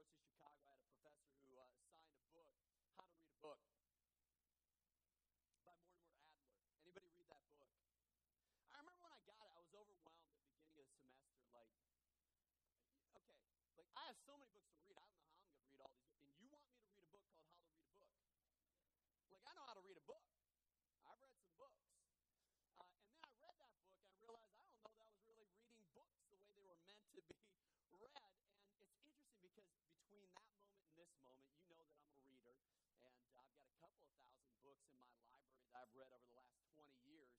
of Chicago, I had a professor who uh, signed a book, How to Read a Book, by Mortimer Adler. Anybody read that book? I remember when I got it, I was overwhelmed at the beginning of the semester. Like, okay, like I have so many books to read. I don't know how I'm going to read all these. And you want me to read a book called How to Read a Book? Like, I know how to read a book. I've read some books. Uh, and then I read that book and I realized I don't know that I was really reading books the way they were meant to be read. And it's interesting because between that moment and this moment, you know that I'm a reader. And I've got a couple of thousand books in my library that I've read over the last 20 years.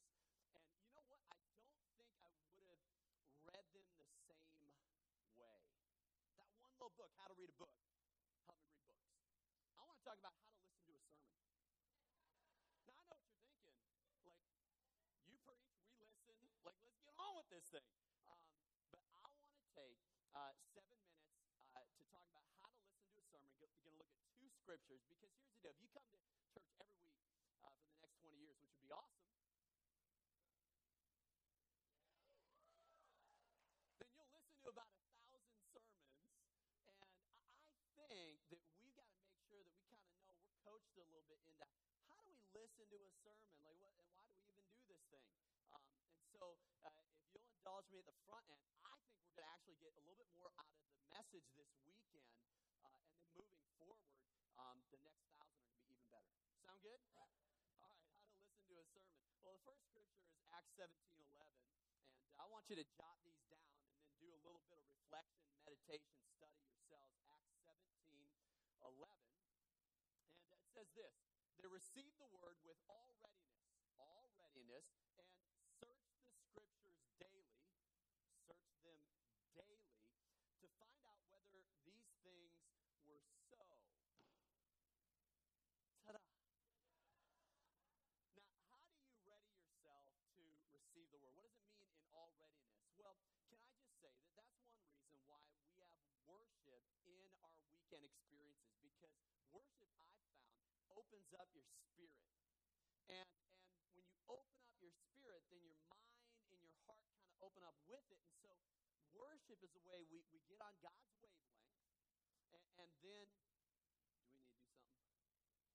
And you know what? I don't think I would have read them the same way. That one little book, How to Read a Book, helped me read books. I want to talk about how to listen to a sermon. Now, I know what you're thinking. Like, you preach, we listen. Like, let's get on with this thing. Um, but I want to take uh, seven minutes uh, to talk about how to listen to a sermon. We're going to look at two scriptures because here's the deal: if you come to church every week uh, for the next 20 years, which would awesome, then you'll listen to about a thousand sermons. And I think that we've got to make sure that we kind of know we're coached a little bit into how do we listen to a sermon? Like, what, and why do we even do this thing? Um, and so, uh, if you'll indulge me at the front end, I think we're going to actually get a little bit more out of the message this weekend. Uh, and then moving forward, um, the next thousand are going to be even better. Sound good? All right, how to listen to a sermon. Well, the first scripture is Acts 17 11. And I want you to jot these down and then do a little bit of reflection, meditation, study yourselves. Acts 17 11. And it says this they received the word with all readiness, all readiness, and searched the scriptures daily, searched them daily to find out whether these things were so. Ta da! Now, how do you ready yourself to receive the word? What does it mean in all readiness? Well, can I just say that that's one reason why we have worship in our weekend experiences because worship I've found opens up your spirit. And, and when you open up your spirit, then your mind and your heart kind of open up with it. And so worship is a way we, we get on God's wavelength. And, and then, do we need to do something?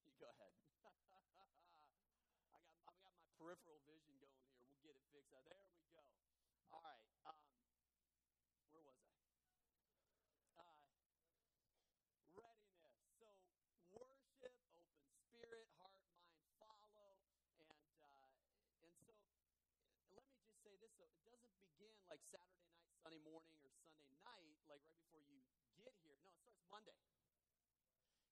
You go ahead. I got, I've got my peripheral vision going here. We'll get it fixed. There we go. All right. Um, where was I? Uh, readiness. So worship, open spirit, heart, mind, follow. And, uh, and so let me just say this though it doesn't begin like Saturday night, Sunday morning, or Sunday night, like right before you get here. No, it starts Monday.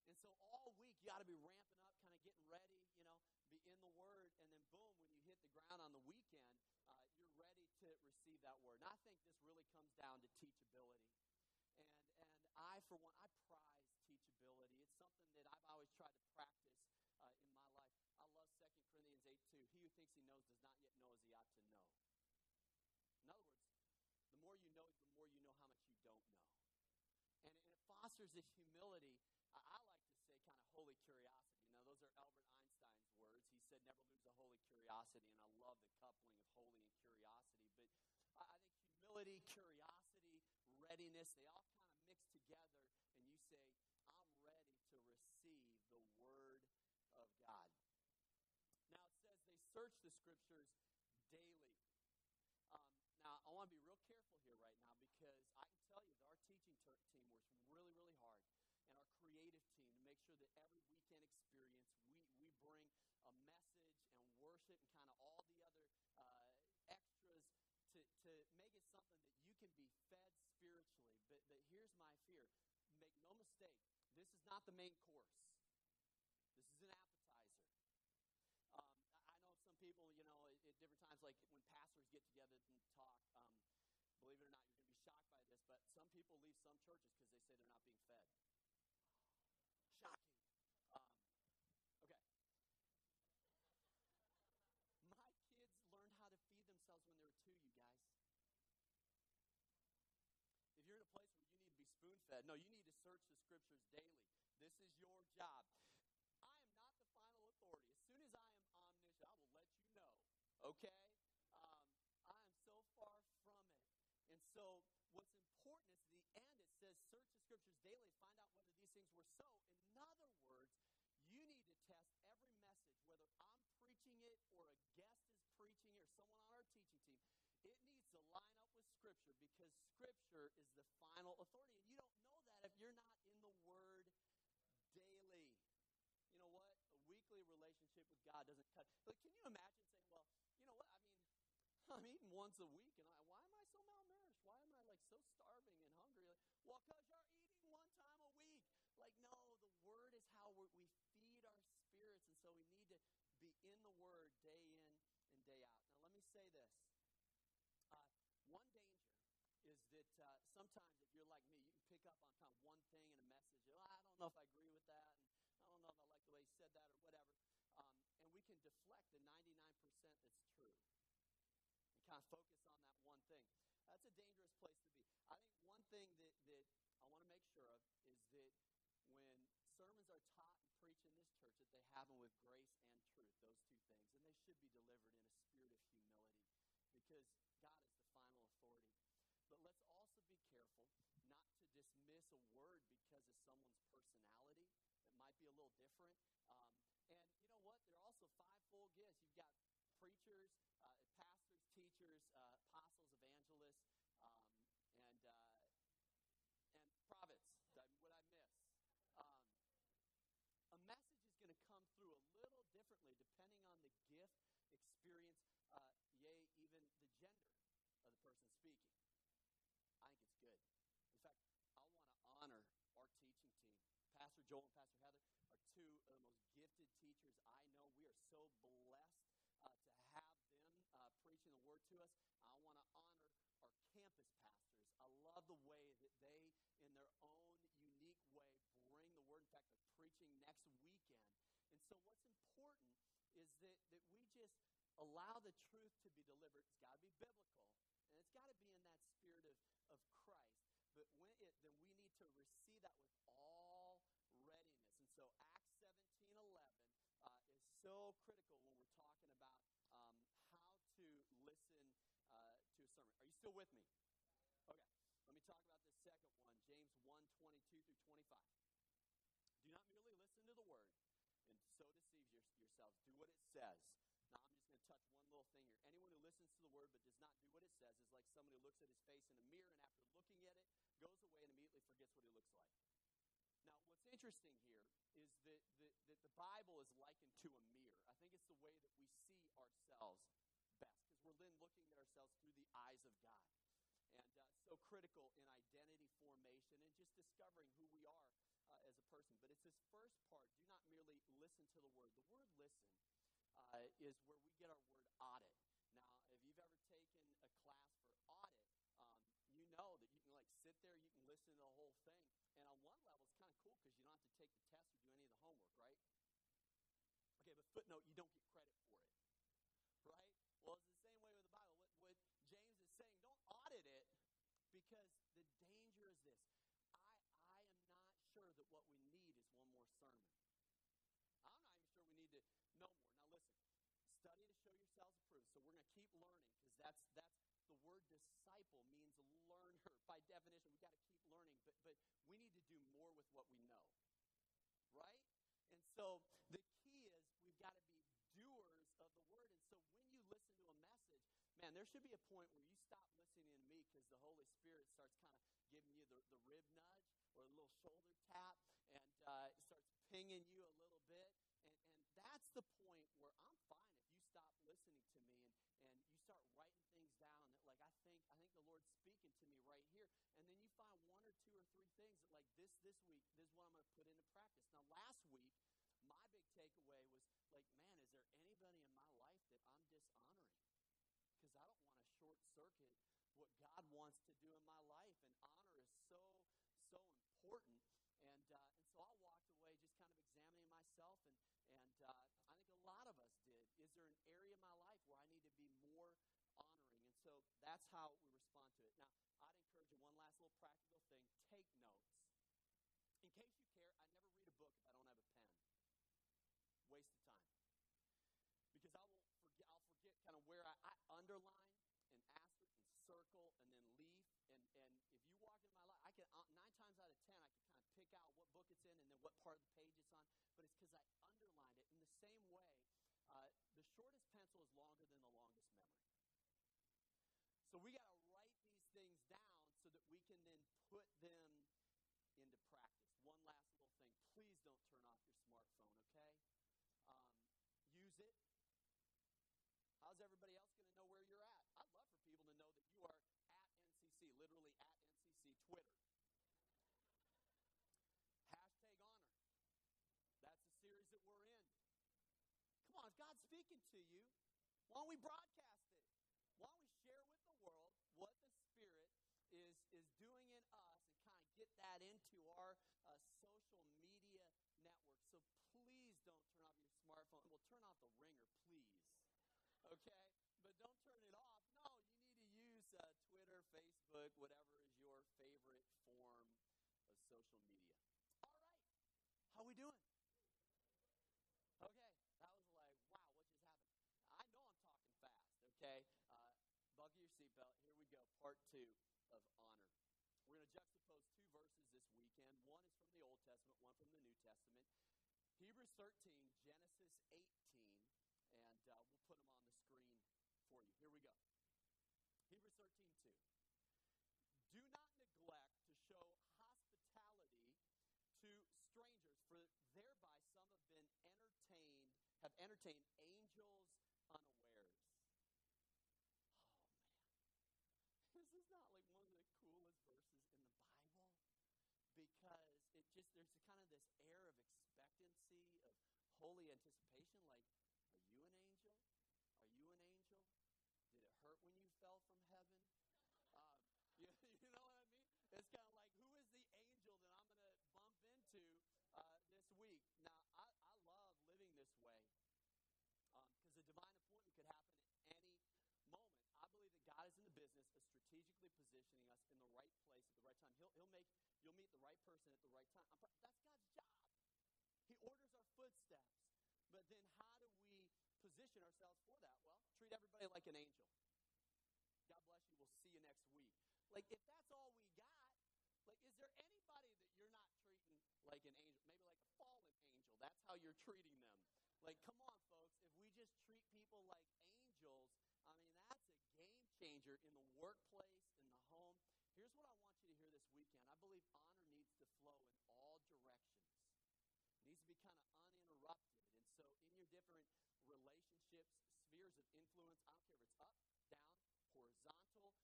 And so all week you got to be ramping up, kind of getting ready, you know, be in the Word, and then boom, when you hit the ground on the weekend, uh, you're ready to receive that Word. And I think this really comes down to teachability. And, and I, for one, I prize teachability. It's something that I've always tried to practice uh, in my life. I love 2 Corinthians 8 2. He who thinks he knows does not yet know as he ought to know. In other words, the more you know, the more you know how much you don't know. And, and it fosters this humility. I, I like to say kind of holy curiosity. Now, those are Albert Einstein's words. He said, never lose a holy curiosity. And I love the coupling of holy and curiosity. But I think humility, curiosity, readiness, they all kind of mix together, and you say, I'm ready to receive the Word of God. Now, it says they search the Scriptures daily. Um, now, I want to be real careful here right now because I can tell you that our teaching ter- team works really, really hard and our creative team to make sure that every weekend experience we, we bring a message and worship and kind of all the other uh, extras to, to make it something that you can be fed spiritually. But, but here's my fear make no mistake, this is not the main course, this is an appetizer. Um, I know some people, you know, at, at, different times, like when pastors get together and talk, um, believe it or not, you're going to be shocked by this, but some people leave some churches because they say they're not being fed. Shocking. that. No, you need to search the scriptures daily. This is your job. I am not the final authority. As soon as I am omniscient, I will let you know. Okay? Um, I am so far from it. And so, what's important is the end, it says, search the scriptures daily, find out whether these things were so. In other words, you need to test every message, whether I'm preaching it or a guest is preaching it or someone on our teaching team. It needs to line up with Scripture because Scripture is the final authority. And you don't know that if you're not in the Word daily. You know what? A weekly relationship with God doesn't cut. But can you imagine saying, well, you know what? I mean, I'm eating once a week, and I, why am I so malnourished? Why am I like so starving and hungry? Like, well, because you're eating one time a week. Like, no, the Word is how we feed our spirits, and so we need to be in the Word day in and day out. Now, let me say this uh, one danger is that uh, sometimes if you're like me, you can pick up on kind of one thing in a message. Oh, I don't know if I agree with that, and I don't know if I like the way he said that or whatever. Um, and we can deflect the 99% that's true and kind of focus on that one thing. That's a dangerous place to be. I think one thing that, that I want to make sure of is that when sermons are taught and preached in this church, that they have them with grace and truth, those two things. And they should be delivered in a spirit of humility because God is the final authority. But let's also be careful not to dismiss a word because of someone's personality. It might be a little different. Um, and you know what? There are also five full gifts. You've got preachers, uh, pastors, teachers, uh, apostles, evangelists, um, and uh, and prophets. What I miss? Um, a message is going to come through a little differently depending on the gift, experience, uh, yea, even the gender of the person speaking. I think it's good. In fact, I want to honor our teaching team. Pastor Joel and Pastor Heather are two of the most gifted teachers I know. We are so blessed uh, to have them uh, preaching the word to us. I want to honor our campus pastors. I love the way that they, in their own unique way, bring the word. In fact, they're preaching next weekend. And so, what's important is that, that we just allow the truth to be delivered. It's got to be biblical, and it's got to be in that spirit of, of Christ. But when it, then we need to receive that with all readiness. And so Acts 17 11 uh, is so critical when we're talking about um, how to listen uh, to a sermon. Are you still with me? Okay. Let me talk about this second one, James 1 22 through 25. Do not merely listen to the word and so deceive your, yourselves. Do what it says. Now, I'm just going to touch one little thing here. Anyone who listens to the word but does not do what it says is like someone who looks at his face in a mirror and after looking at it, goes away and immediately forgets what he looks like. Now, what's interesting here is that, that, that the Bible is likened to a mirror. I think it's the way that we see ourselves best because we're then looking at ourselves through the eyes of God. And uh, so critical in identity formation and just discovering who we are uh, as a person. But it's this first part do not merely listen to the word. The word listen uh, is where we get our word audit. Now, if you've ever taken a class for audit, um, you know that you can like sit there, you can listen to the whole thing. And on one level, it's kind of cool because you don't have to take the test or do any of the homework, right? Okay, but footnote, you don't get credit for it, right? Well, it's the same way with the Bible. What, what James is saying, don't audit it because the danger is this. I, I am not sure that what we need is one more I'm not even sure we need to know more. Now, listen, study to show yourselves approved. So we're going to keep learning because that's that's the word disciple means learner. By definition, we got to keep learning, but but we need to do more with what we know, right? And so the key is we've got to be doers of the word. And so when you listen to a message, man, there should be a point where you stop listening to me because the Holy Spirit starts kind of giving you the, the rib nudge or a little shoulder tap and pinging you a little bit. And, and that's the point where I'm fine if you stop listening to me and, and you start writing things down that like I think I think the Lord's speaking to me right here. And then you find one or two or three things that like this this week, this is what I'm gonna put into practice. Now last week, my big takeaway was like, man, is there anybody in my life that I'm dishonoring? Because I don't want to short circuit what God wants to do in my life. And honor is so, so important. And, uh, and so I walked away just kind of examining myself, and, and uh, I think a lot of us did. Is there an area in my life where I need to be more honoring? And so that's how we respond to it. Now, I'd encourage you one last little practical thing take notes. In case you care, I never read a book if I don't have a pen. Waste of time. Because I will forget, I'll forget kind of where I, I underline and asterisk and circle and then leaf. And, and if you walk into my life, I can uh, nine times out of ten I can kind of pick out what book it's in and then what part of the page it's on. But it's because I underlined it. In the same way, uh, the shortest pencil is longer than the longest memory. So we got to write these things down so that we can then put them into practice. One last little thing: please don't turn off your smartphone. Okay, um, use it. How's everybody else going to know where you're at? I'd love for people to know that you are at NCC, literally at NCC Twitter. Hashtag honor. That's the series that we're in. Come on, if God's speaking to you, why don't we broadcast it? Why don't we share with the world what the Spirit is, is doing in us and kind of get that into our uh, social media network? So please don't turn off your smartphone. Well, turn off the ringer, please okay? But don't turn it off. No, you need to use uh, Twitter, Facebook, whatever is your favorite form of social media. All right. How we doing? Okay. That was like, wow, what just happened? I know I'm talking fast, okay? Uh, buckle your seatbelt. Here we go. Part two of honor. We're going to juxtapose two verses this weekend. One is from the Old Testament, one from the New Testament. Hebrews 13, Genesis 18, and uh, we'll put them on the screen for you. Here we go. Hebrews 13, 2. Do not neglect to show hospitality to strangers, for thereby some have been entertained, have entertained angels unawares. Oh, man. This is not like one of the coolest verses in the Bible because it just, there's kind of this air of holy anticipation, like, are you an angel? Are you an angel? Did it hurt when you fell from heaven? Um, you, you, know what I mean? It's kind of like, who is the angel that I'm going to bump into uh, this week? Now, I, I love living this way because um, a divine appointment could happen at any moment. I believe that God is in the business of strategically positioning us in the right place at the right time. He'll, he'll make, you'll meet the right person at the right time. that's God's job. Footsteps. But then how do we position ourselves for that? Well, treat everybody like an angel. God bless you. We'll see you next week. Like, if that's all we got, like, is there anybody that you're not treating like an angel? Maybe like a fallen angel. That's how you're treating them. Like, come on, folks. If we just treat people like angels, I mean, that's a game changer in the workplace, in the home. Here's what I want you to hear this weekend. I believe honor needs to flow in all directions. It needs to be kind of uninterrupted. And so, in your different relationships, spheres of influence, I don't care if it's up, down, horizontal,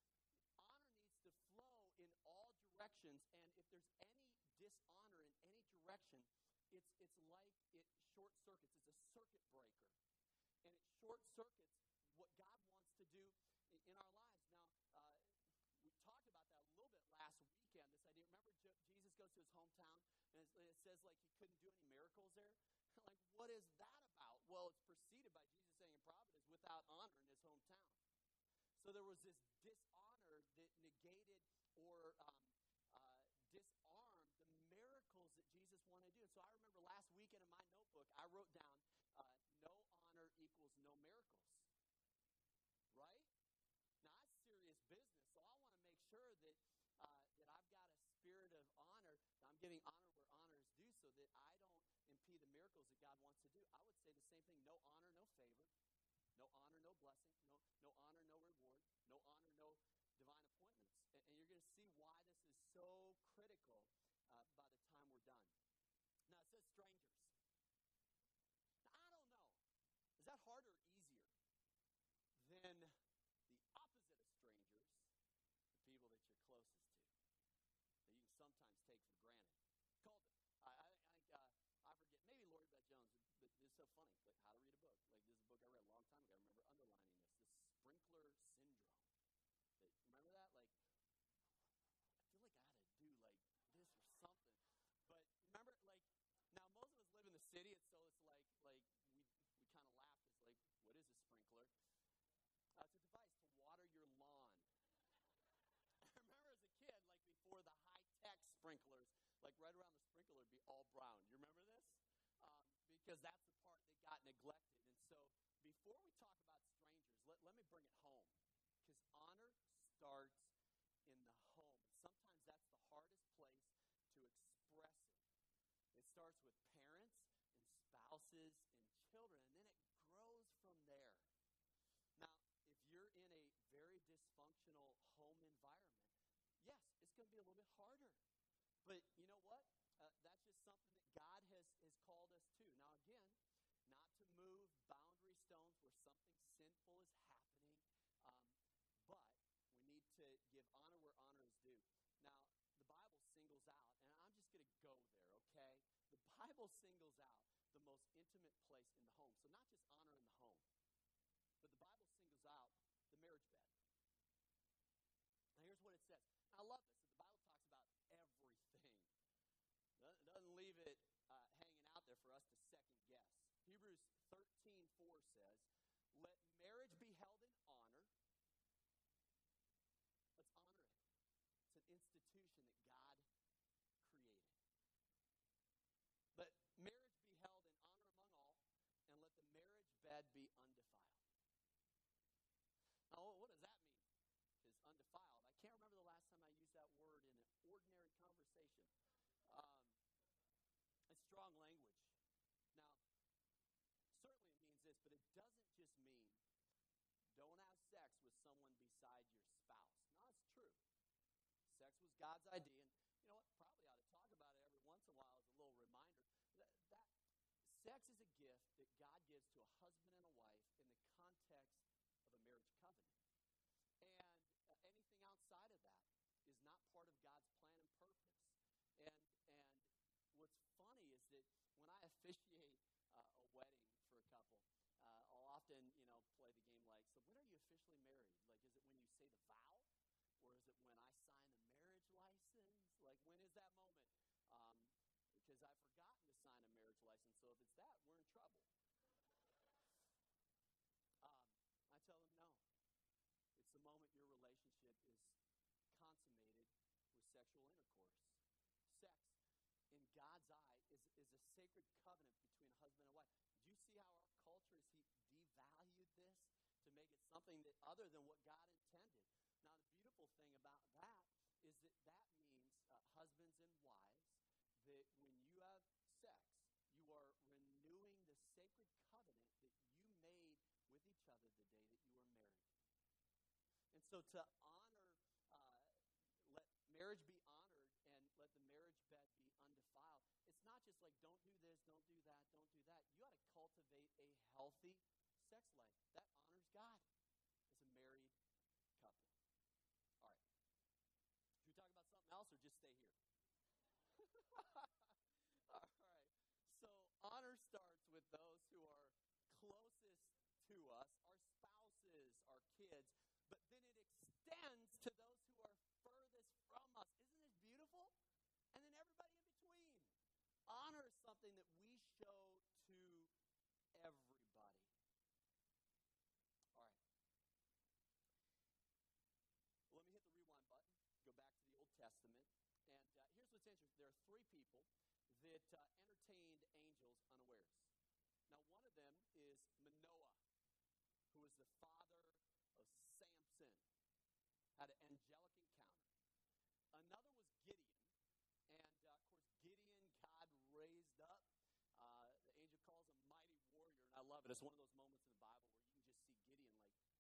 honor needs to flow in all directions. And if there's any dishonor in any direction, it's, it's like it short circuits. It's a circuit breaker. And it short circuits what God wants to do in, our lives. Now, uh, we talked about that a little bit last weekend. This idea. Remember, Jesus goes to his hometown, and it says like he couldn't do any miracles there. like, what is that about? Well, it's preceded by Jesus saying in Providence, without honor in his hometown. So there was this dishonor that negated or um, uh, disarmed the miracles that Jesus wanted to do. And so I remember last weekend in my notebook, I wrote down, uh, no honor equals no miracles. Right? Now, that's serious business. So I want to make sure that uh, that I've got a spirit of honor. I'm giving honor where honor is due so that I don't impede the miracles that God wants to do. I would say the same thing no honor, no favor. No honor, no blessing. No, no honor, no reward. No honor, no divine appointments. And, and you're going to see why this is so critical uh, by the time we're done. Now, it says strangers. Now, I don't know. Is that harder or easier than the opposite of strangers, the people that you're closest to, that you can sometimes take for granted. Called, I, I, I think, uh, I forget, maybe Laurie Beth Jones, but this is so funny, like how to read a book. Like this is a book I read a long time ago. I remember underlining this, the sprinkler syndrome. That, remember that? Like, I feel like I had to do like this or something. But remember, like, now most of us live in the city, and so it's like, like we, we kind of laugh. It's like, what is a sprinkler? Uh, it's a device to water your lawn. I remember as a kid, like before the high tech sprinklers, like right around the sprinkler would be all brown. You remember this? Um, because that's the bring it home because honor starts in the home. Sometimes that's the hardest place to express it. It starts with parents and spouses and children, and then it grows from there. Now, if you're in a very dysfunctional home environment, yes, it's going to be a little bit harder. But singles out the most intimate place in the home. So, not just honor in the home, but the Bible singles out the marriage bed. Now, here's what it says. I love this. The Bible talks about everything. It doesn't leave it uh, hanging out there for us to second guess. Hebrews 13 4 says, Let marriage be held in honor. Let's honor it. It's an institution that God created. Let marriage be held in honor among all, and let the marriage bed be undefiled. Now, what does that mean? Is undefiled. I can't remember the last time I used that word in an ordinary conversation. Um, it's strong language. Now, certainly it means this, but it just mean don't have sex with someone beside your spouse. No, it's true. Sex was God's idea, and you know what? Probably ought to talk about it every once in a while as a little reminder. That, that sex is a gift that God gives to a husband and a wife in the context of a marriage covenant. And uh, anything outside of that is not part of God's plan and purpose. And, and what's funny is that when I officiate uh, a wedding for a couple, uh, I'll often, you know, play the game like, so when are you officially married? Like, is it when you say the vow? Or is it when I sign the marriage license? Like, when is that moment? Um, because I've forgotten to sign a marriage license, so if it's that, we're in trouble. Um, I tell them no. It's the moment your relationship is consummated with sexual intercourse. Sex, in God's eye, is, is a sacred covenant between husband and wife. Do you see how our culture has devalued this to make it something that other than what God intended? Now, the beautiful thing about that is that that means uh, husbands and wives that when you have sex, you are renewing the sacred covenant that you made with each other the day that you were married. And so to honor, uh, let marriage be honored and let the marriage bed be undefiled, it's not just like, don't do this, don't do that, don't do that. You ought to cultivate a healthy sex life. That honors God as a married couple. All right. Should we talk about something else or just stay here? All right. So honor starts with those who are closest to us, our spouses, our kids, but then it extends to those who are furthest from us. Isn't it beautiful? And then everybody in between. Honor is something that we show to everybody. All right. Well, let me hit the rewind button, go back to the Old Testament. What's interesting there are three people that uh, entertained angels unawares. Now, one of them is Manoah, who was the father of Samson, had an angelic encounter. Another was Gideon. And uh, of course, Gideon, God raised up. Uh, the angel calls him mighty warrior, and I love it. It's one of those moments in the Bible where you can just see Gideon like,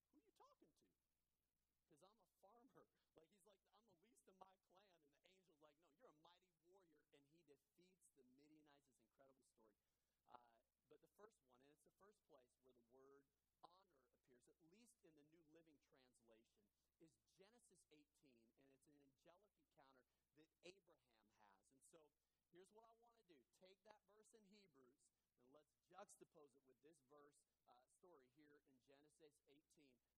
who are you talking to? Because I'm a farmer. Like he's like, I'm the least of my clan, and the angel's like, no, you're a mighty warrior, and he defeats the Midianites. This incredible story. Uh, but the first one, and it's the first place where the word honor appears, at least in the New Living Translation, is Genesis 18, and it's an angelic encounter that Abraham has. And so here's what I want to do take that verse in Hebrews and let's juxtapose it with this verse uh, story here in Genesis 18.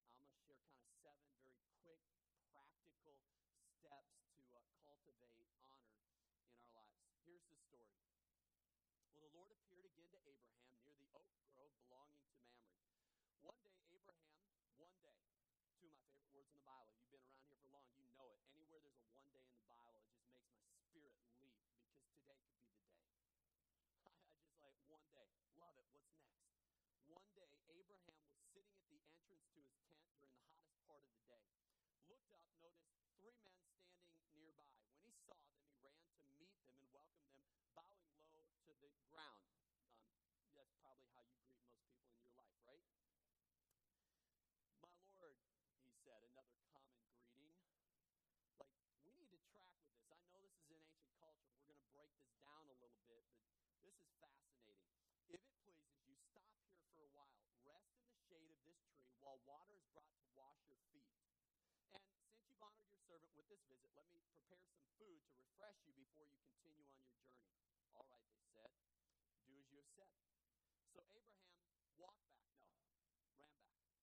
I'm going to share kind of seven very quick, practical steps to uh, cultivate honor in our lives. Here's the story. Well, the Lord appeared again to Abraham near the oak to Mamre. One day, Abraham, one day, two of my favorite words in the Bible. You've been around here for long, you know it. Anywhere there's a one day in the Bible, it just makes my spirit leap because today could be the day. I, just like one day. Love it. What's next? One day, Abraham was sitting at the entrance to his tent during the hottest part of the day. Looked up, noticed three men standing nearby. When he saw them, he ran to meet them and welcomed them, bowed the ground. Um, that's probably how you greet most people in your life, right? My Lord, he said, another common greeting. Like, we need to track with this. I know this is in ancient culture. We're going to break this down a little bit, but this is fascinating. If it pleases you, stop here for a while. Rest in the shade of this tree while water is brought to wash your feet. And since you've honored your servant with this visit, let me prepare some food to refresh you before you continue on your journey. All right, they said. Do as you have said. So Abraham walked back. No, ran back.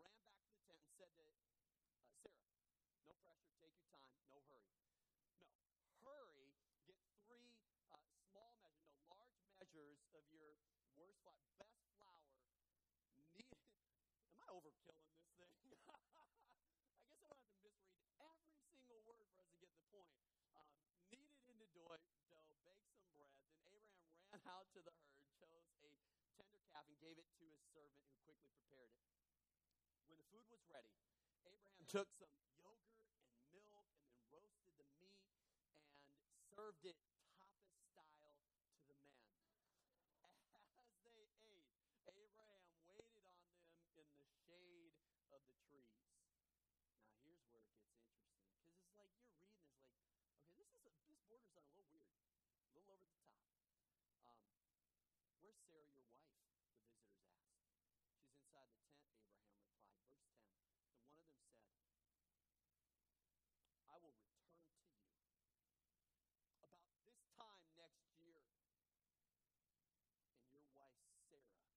Ran back to the tent and said to uh, Sarah, No pressure, take your time, no hurry. No, hurry, get three uh, small measures, no, large measures of your worst flour, best flour. Need, am I overkilling this thing? I guess I don't have to misread every single word for us to get the point. Um, kneaded into dough, dough, baked some bread. Then Abraham ran out to the herd, chose a tender calf, and gave it to his servant who quickly prepared it. When the food was ready, Abraham took some yogurt and milk and then roasted the meat and served it tapas style to the men. As they ate, Abraham waited on them in the shade of the trees. Now here's interesting because it's like you're reading this like, okay, this is a, this borders on a little weird, a little over the top. Um, where's Sarah, your wife? The visitors asked. She's inside the tent, Abraham replied. Verse 10. And one of them said, I will return to you about this time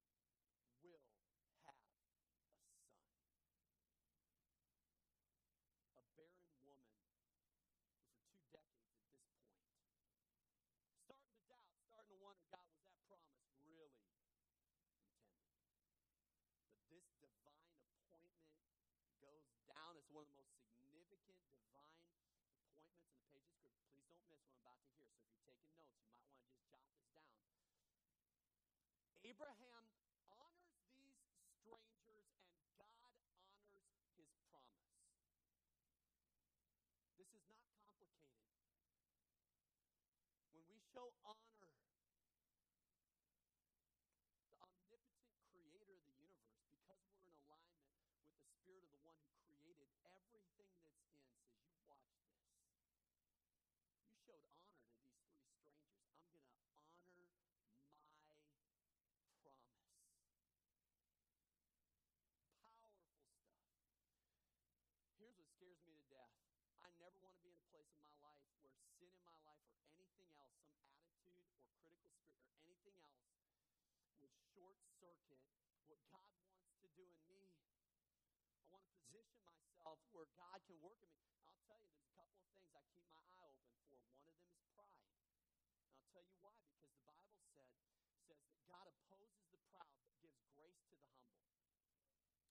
next year, and your wife, Sarah, will have a son. A barren woman who, for two decades at this point, starting to doubt, starting to wonder, God, was that promise really intended? But this divine appointment goes down. It's one of the most significant divine appointments in the page of Scripture. Please don't miss what I'm about to hear. So if you're taking notes, you might want to just jot this down. Abraham honors these strangers, and God honors his promise. This is not complicated. When we show honor, the omnipotent creator of the universe, because we're in alignment with the spirit of the one who created everything in, says, You watch this. You showed honor to these three strangers. I'm going to honor my promise. Powerful stuff. Here's what scares me to death. I never want to be in a place in my life where sin in my life or anything else, some attitude or critical spirit or anything else, would short circuit what God wants to do in me. Myself where God can work in me. I'll tell you, there's a couple of things I keep my eye open for. One of them is pride. And I'll tell you why. Because the Bible said says that God opposes the proud but gives grace to the humble.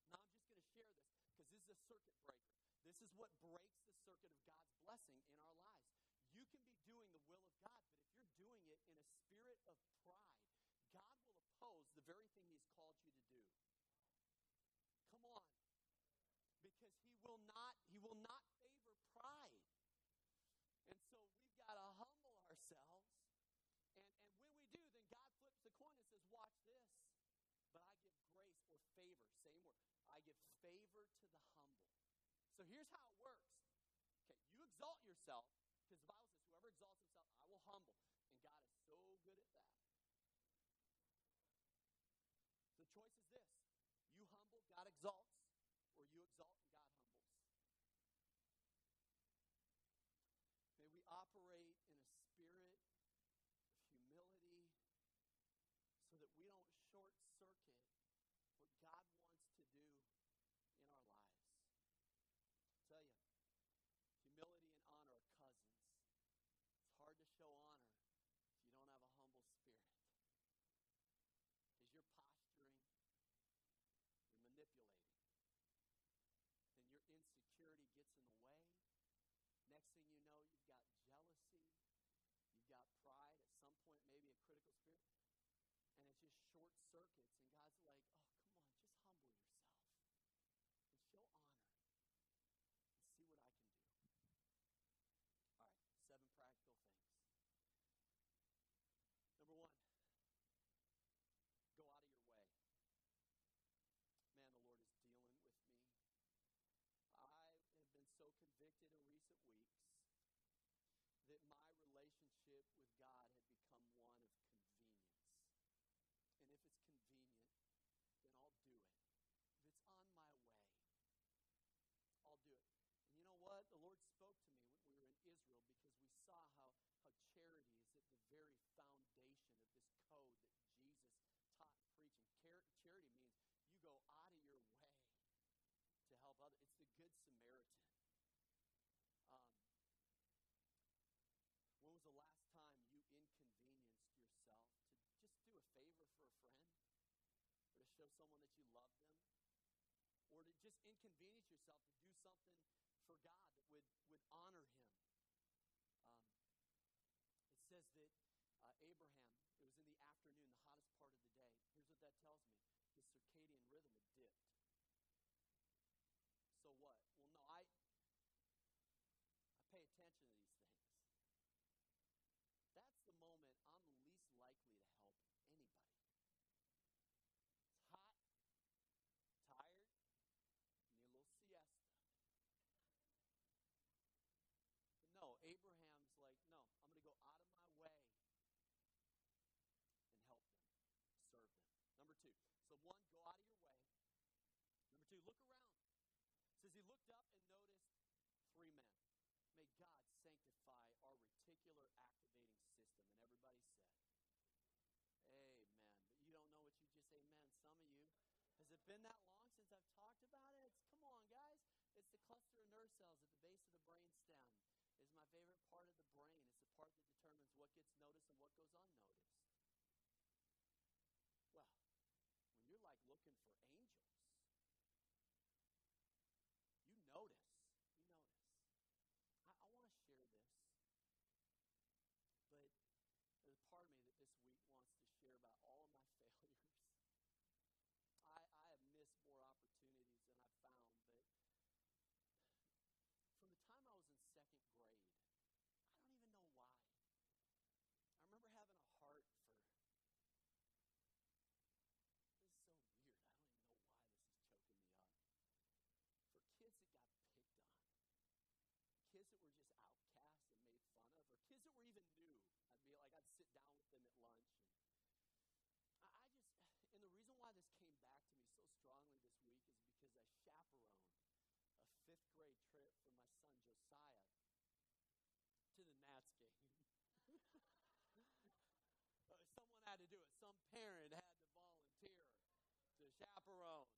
Now I'm just going to share this because this is a circuit breaker. This is what breaks the circuit of God's blessing in our lives. You can be doing the will of God, but if you're doing it in a spirit of pride, God will oppose the very thing He's called you to do. Come on. Because He will not, He will not favor pride. And so we've got to humble ourselves. And, and when we do, then God flips the coin and says, Watch this. But I give grace or favor, same word. I give favor to the humble. So here's how it works. Okay, you exalt yourself, because the Bible says, whoever exalts himself, I will humble. And God is so good at that. The choice is this you humble, God exalts, or you exalt and God humbles. May we operate in a spirit of humility so that we don't short circuit what God wants to do in our lives tell you, humility and honor are cousins. It's hard to show honor if you don't have a humble spirit. Because you're posturing, you're manipulating. Then your insecurity gets in the way. Next thing you know, you've got jealousy, you've got pride, at some point, maybe a critical spirit. And it just short circuits, and God's like, oh, help others. It's the Good Samaritan. Um, when was the last time you inconvenienced yourself to just do a favor for a friend or to show someone that you love them or to just inconvenience yourself to do something for God that would, would honor Him? looked up and noticed three men. May God sanctify our reticular activating system. And everybody said, Amen. But you don't know what you just amen, some of you. Has it been that long since I've talked about it? It's, come on, guys. It's the cluster of nerve cells at the base of the brain stem. It's my favorite part of the brain. It's the part that determines what gets noticed and what goes unnoticed. Well, when you're like looking for angels, my son Josiah to the Nats game. Uh, someone had to do it. Some parent had to volunteer to chaperone.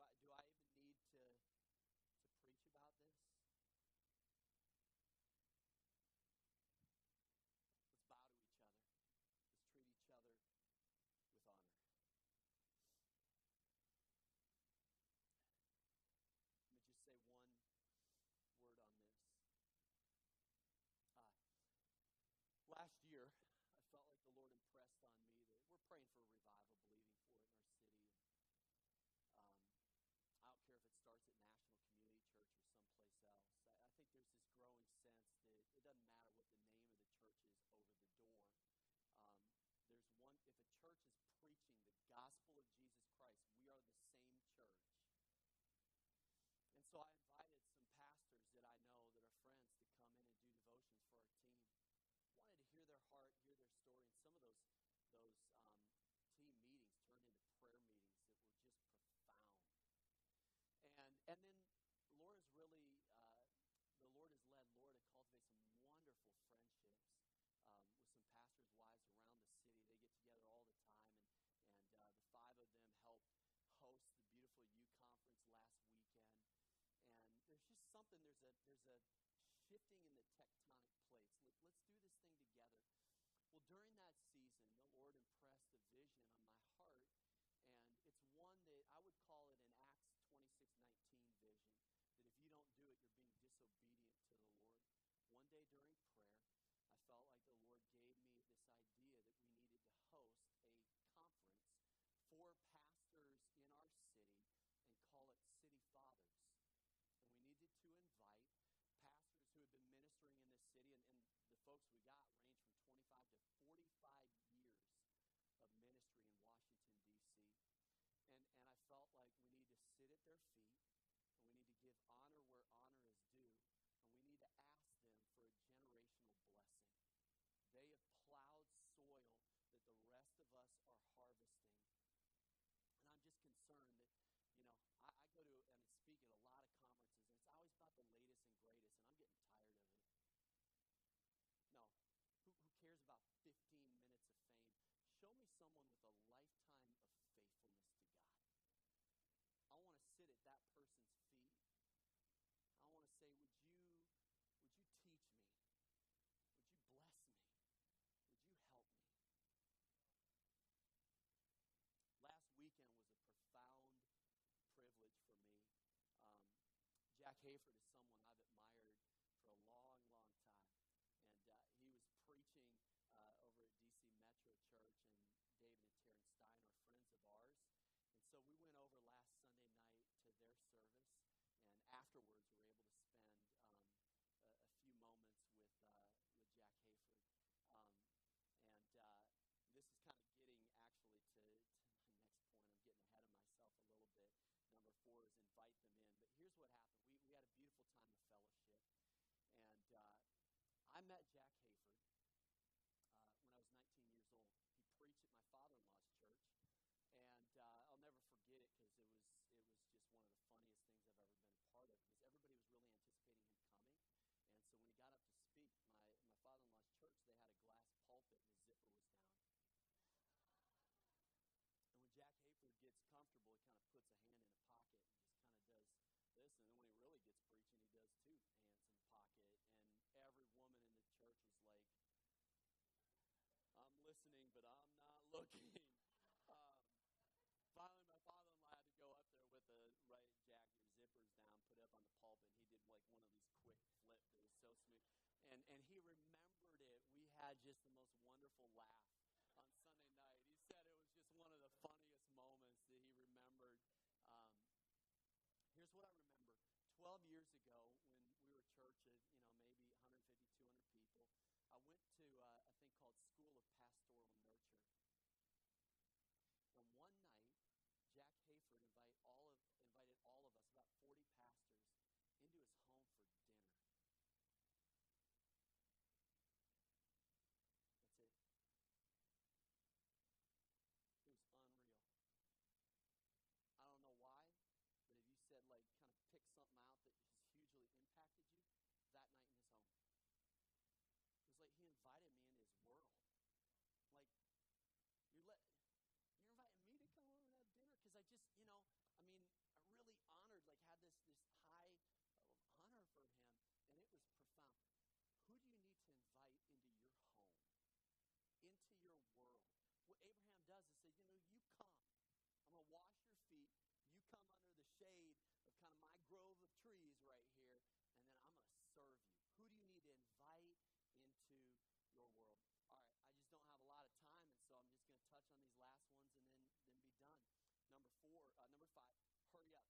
Do I do I even need to to preach about this? Let's bow to each other. Let's treat each other with honor. Let me just say one word on this. Uh, last year, I felt like the Lord impressed on me that we're praying for a revival, believing for it in our city. And, um, I don't care if it starts at National Community Church or someplace else. I, I think there's this growing sense that it doesn't matter what the name of the church is over the door. Um, there's one, if a church is preaching the gospel of Jesus Christ, we are the same church. And so I invited some pastors that I know that are friends to come in and do devotions for our team. Wanted to hear their heart, hear their story, and some of those those um, team meetings turned into prayer meetings that were just profound. And and then the Lord has really uh, the Lord has led Lora to cultivate some wonderful friendships um, with some pastors' wives around the city. They get together all the time, and and uh, the five of them helped host the beautiful U conference last weekend. And there's just something. There's a there's a shifting in the tectonic plates. Let, let's do this thing together. Well, during that season, the Lord impressed a vision on my heart, and it's one that I would call it an Acts 26:19 vision. That if you don't do it, you're being disobedient to the Lord. One day during prayer, I felt like the Lord gave me this idea that we needed to host a conference for pastors in our city and call it City Fathers. And we needed to invite pastors who had been ministering in this city, and, and the folks we got range from 25 to 45 years of ministry in Washington, D.C. And, and I felt like we need to sit at their feet, and we need to give honor where honor is due, and we need to ask them for a generational blessing. They have plowed soil that the rest of us are harvesting. And I'm just concerned that you know, I, I go to and speak at a lot of conferences, and it's always about the latest and greatest, and I'm getting tired of it. No. Who, who cares about 15 minutes of fame? Show me someone with a lifetime of faithfulness to God. I want to sit at that person's feet. I want to say, would you, would you teach me? Would you bless me? Would you help me? Last weekend was a profound privilege for me. Um, Jack Hayford is someone I've admired for a long, long time. And uh, he was preaching uh, over at DC Metro Church, and David and Taryn Stine are friends of ours. And so we went over last Sunday night to their service, and afterwards we were able to spend um, a, a, few moments with, uh, with Jack Hayford. Um, and uh, this is kind of getting actually to, to my next point. I'm getting ahead of myself a little bit. Number four is invite them in. But here's what happened we, we had a beautiful time of fellowship. And uh, I met Jack Hayford uh, when I was 19 years old. He preached at my father in law's church. And uh, I'll never forget it because it was, it was just one of the funniest things I've ever been a part of because everybody was really anticipating him coming. And so when he got up to speak, my, my father in law's church, they had a glass pulpit and the zipper was down. And when Jack Hayford gets comfortable, he kind of puts a hand in a pocket and just kind of does this. And then when he really gets preaching, he does two hands in the pocket. And every woman in the church was like, I'm listening, but I'm not looking. um, finally, my father in law had to go up there with a right Jack, your zippers down, put up on the pulpit. And he did like one of these quick flip that was so smooth. And, and he remembered it. We had just the most wonderful laugh on Sunday night. He said it was just one of the funniest moments that he remembered. Um, here's what I remember. 12 years ago, when into your home, into your world. What Abraham does is say, you know, you come. I'm going to wash your feet. You come under the shade of kind of my grove of trees right here, and then I'm going to serve you. Who do you need to invite into your world? All right, I just don't have a lot of time, and so I'm just going to touch on these last ones and then, then be done. Number four, uh, number five, hurry up.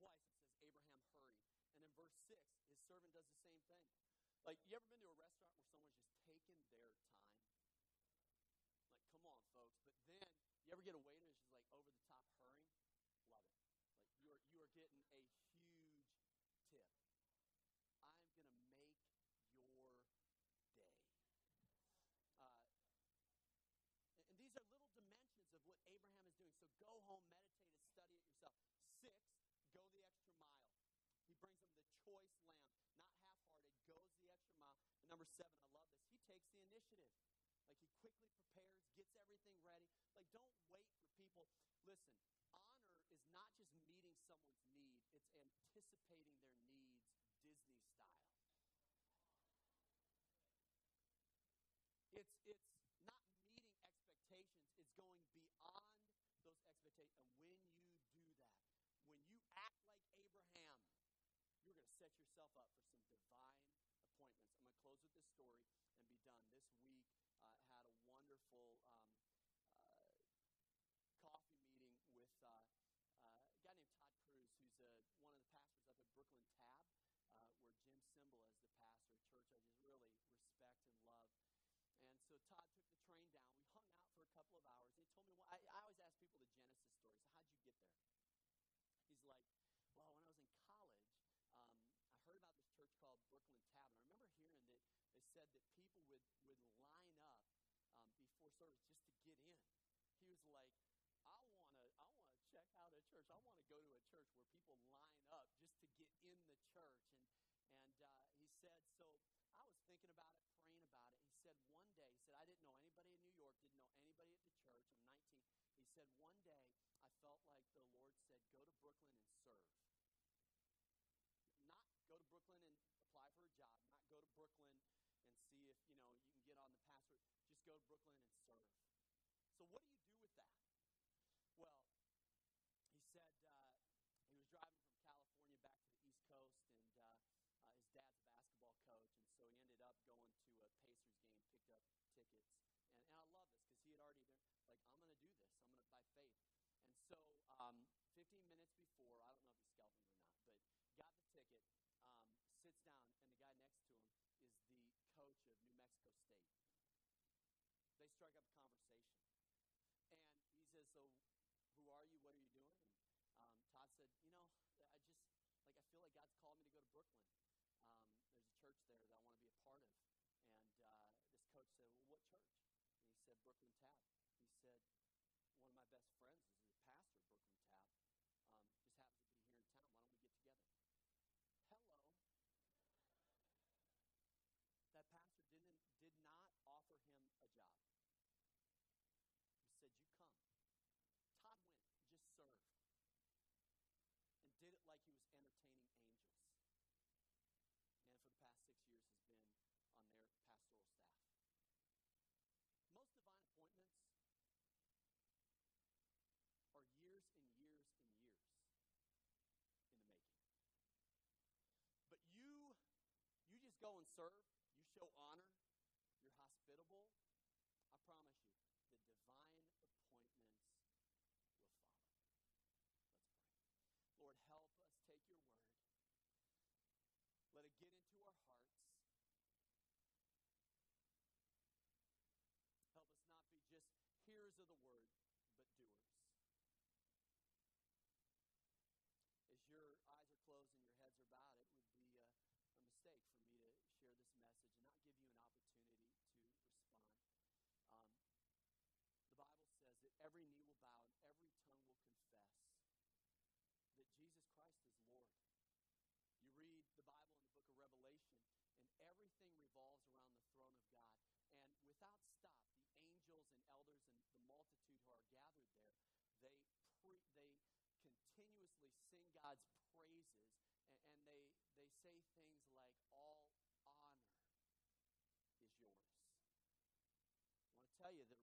Twice it says Abraham hurried. And in verse 6, his servant does the same thing. Like, you ever been to a restaurant where someone's just taking their time? Like, come on, folks. But then, you ever get a waiter and she's like over the top hurrying? Love it. Like, you are, you are getting a huge tip. I'm going to make your day. Uh, and these are little dimensions of what Abraham is doing. So go home, meditate, and study it yourself. Six, go the extra mile. He brings them the choice lamb, not half hearted, goes the extra mile. And number seven, I love this. He takes the initiative. Like he quickly prepares, gets everything ready. Like don't wait for people. Listen, honor is not just meeting someone's need, it's anticipating their needs Disney style. It's it's not meeting expectations, it's going beyond those expectations. And when you do that, when you act like Abraham, you're going to set yourself up for some divine appointments. I'm going to close with this story and be done. This week, wonderful um, uh, coffee meeting with uh, uh a guy named Todd Cruz, who's a, one of the pastors up at Brooklyn Tab, uh, where Jim Cymbala is the pastor, a church I just really respect and love. And so Todd took the train down. We hung out for a couple of hours. He told me, well, I, I always ask people the Genesis story. So, how'd you get there? He's like, well, when I was in college, um, I heard about this church called Brooklyn Tab, and I remember hearing that they said that people would, would line service just to get in. He was like, I want to I want to check out a church. I want to go to a church where people line up just to get in the church. And and uh, he said, so I was thinking about it, praying about it. He said one day, he said I didn't know anybody in New York, didn't know anybody at the church. I'm 19. He said one day I felt like the Lord said, go to Brooklyn and serve not go to Brooklyn and apply for a job, not go to Brooklyn and see if, you know, you can get on the pastor. Go to Brooklyn and serve. So what do you do with that? Well, he said uh, he was driving from California back to the East Coast, and uh, uh, his dad's a basketball coach, and so he ended up going to a Pacers game, picked up tickets. And, and I love this because he had already been like, I'm going to do this. I'm going to by faith. And so, um, 15 minutes before, I don't know if he scalped him or not, but got the ticket, um, sits down, and the guy next to him is the coach of New Mexico State. They strike up a conversation. And he says, So, who are you? What are you doing? And um, Todd said, You know, I just, like, I feel like God's called me to go to Brooklyn. Um, there's a church there that I want to be a part of. And uh, this coach said, Well, what church? And he said, Brooklyn Tab. He said, One of my best friends is the pastor of Brooklyn Tab. Um, just happens to be here in town. Why don't we get together? hello. That pastor didn't, did not offer him a job. He said, You come. Todd went, just served, and did it like he was entertaining angels. And for the past six years has been on their pastoral staff. Most divine appointments are years and years and years in the making. But you, you just go and serve. You show honor. You're hospitable. I promise you, the divine appointments will follow. Let's pray. Lord, help us take your word. Let it get into our hearts. Help us not be just hearers of the word, but doers. as your eyes are closed and your heads are bowed, it would be a, a mistake for me to share this message and not give you an opportunity to respond. Um, the Bible says that every knee will bow and every tongue will confess that Jesus Christ is Lord. You read the Bible in the book of Revelation, and everything revolves around the throne of God. And without stop, the angels and elders and the multitude who are gathered there, they pre- they continuously sing God's praises, and, and they, they say things like, All honor is yours. I want to tell you that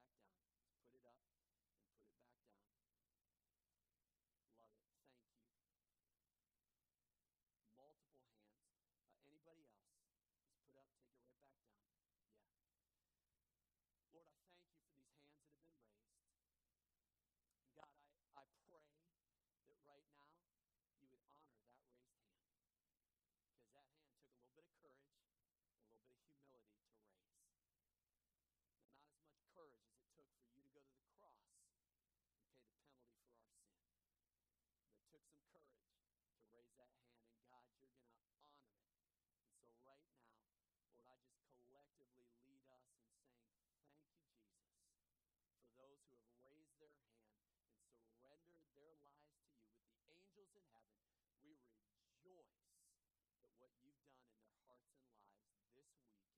back down. Just put it up and put it back down. Love it. Thank you. Multiple hands. Uh, anybody else? Just put up, take it right back down. Yeah. Lord, I thank you for these hands that have been raised. God, I, I pray that right now you would honor that raised hand. Because that hand took a little bit of courage, a little bit of humility to raise. Not as much courage as it took for you to go to the cross and pay the penalty for our sin. But it took some courage to raise that hand, and God, you're going to honor it. And so, right now, Lord, I just collectively lead us in saying, Thank you, Jesus, for those who have raised their hand and surrendered their lives to you with the angels in heaven. We rejoice at what you've done in their hearts and lives this week